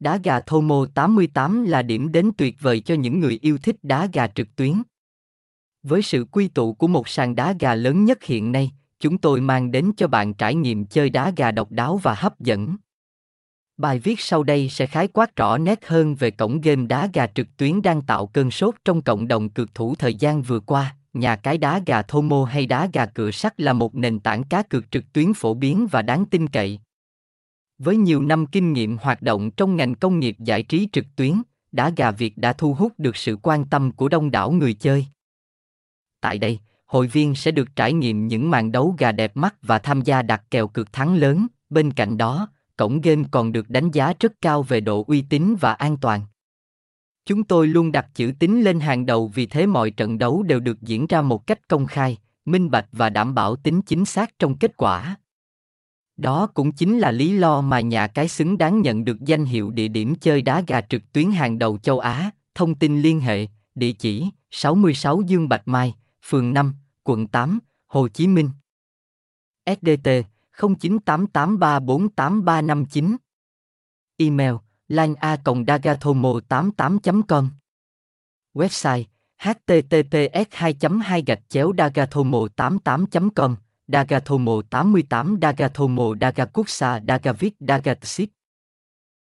Đá gà Thomo 88 là điểm đến tuyệt vời cho những người yêu thích đá gà trực tuyến. Với sự quy tụ của một sàn đá gà lớn nhất hiện nay, chúng tôi mang đến cho bạn trải nghiệm chơi đá gà độc đáo và hấp dẫn. Bài viết sau đây sẽ khái quát rõ nét hơn về cổng game đá gà trực tuyến đang tạo cơn sốt trong cộng đồng cược thủ thời gian vừa qua. Nhà cái đá gà Thomo hay đá gà cửa sắt là một nền tảng cá cược trực tuyến phổ biến và đáng tin cậy. Với nhiều năm kinh nghiệm hoạt động trong ngành công nghiệp giải trí trực tuyến, đá gà Việt đã thu hút được sự quan tâm của đông đảo người chơi. Tại đây, hội viên sẽ được trải nghiệm những màn đấu gà đẹp mắt và tham gia đặt kèo cược thắng lớn, bên cạnh đó, cổng game còn được đánh giá rất cao về độ uy tín và an toàn. Chúng tôi luôn đặt chữ tín lên hàng đầu vì thế mọi trận đấu đều được diễn ra một cách công khai, minh bạch và đảm bảo tính chính xác trong kết quả. Đó cũng chính là lý do mà nhà cái xứng đáng nhận được danh hiệu địa điểm chơi đá gà trực tuyến hàng đầu châu Á. Thông tin liên hệ, địa chỉ 66 Dương Bạch Mai, phường 5, quận 8, Hồ Chí Minh. SDT 0988348359 Email lanea.dagathomo88.com Website https 2 2 gạch chéo dagathomo 88 com Dagathomo 88 Dagathomo Dagakutsa Dagavik Dagatship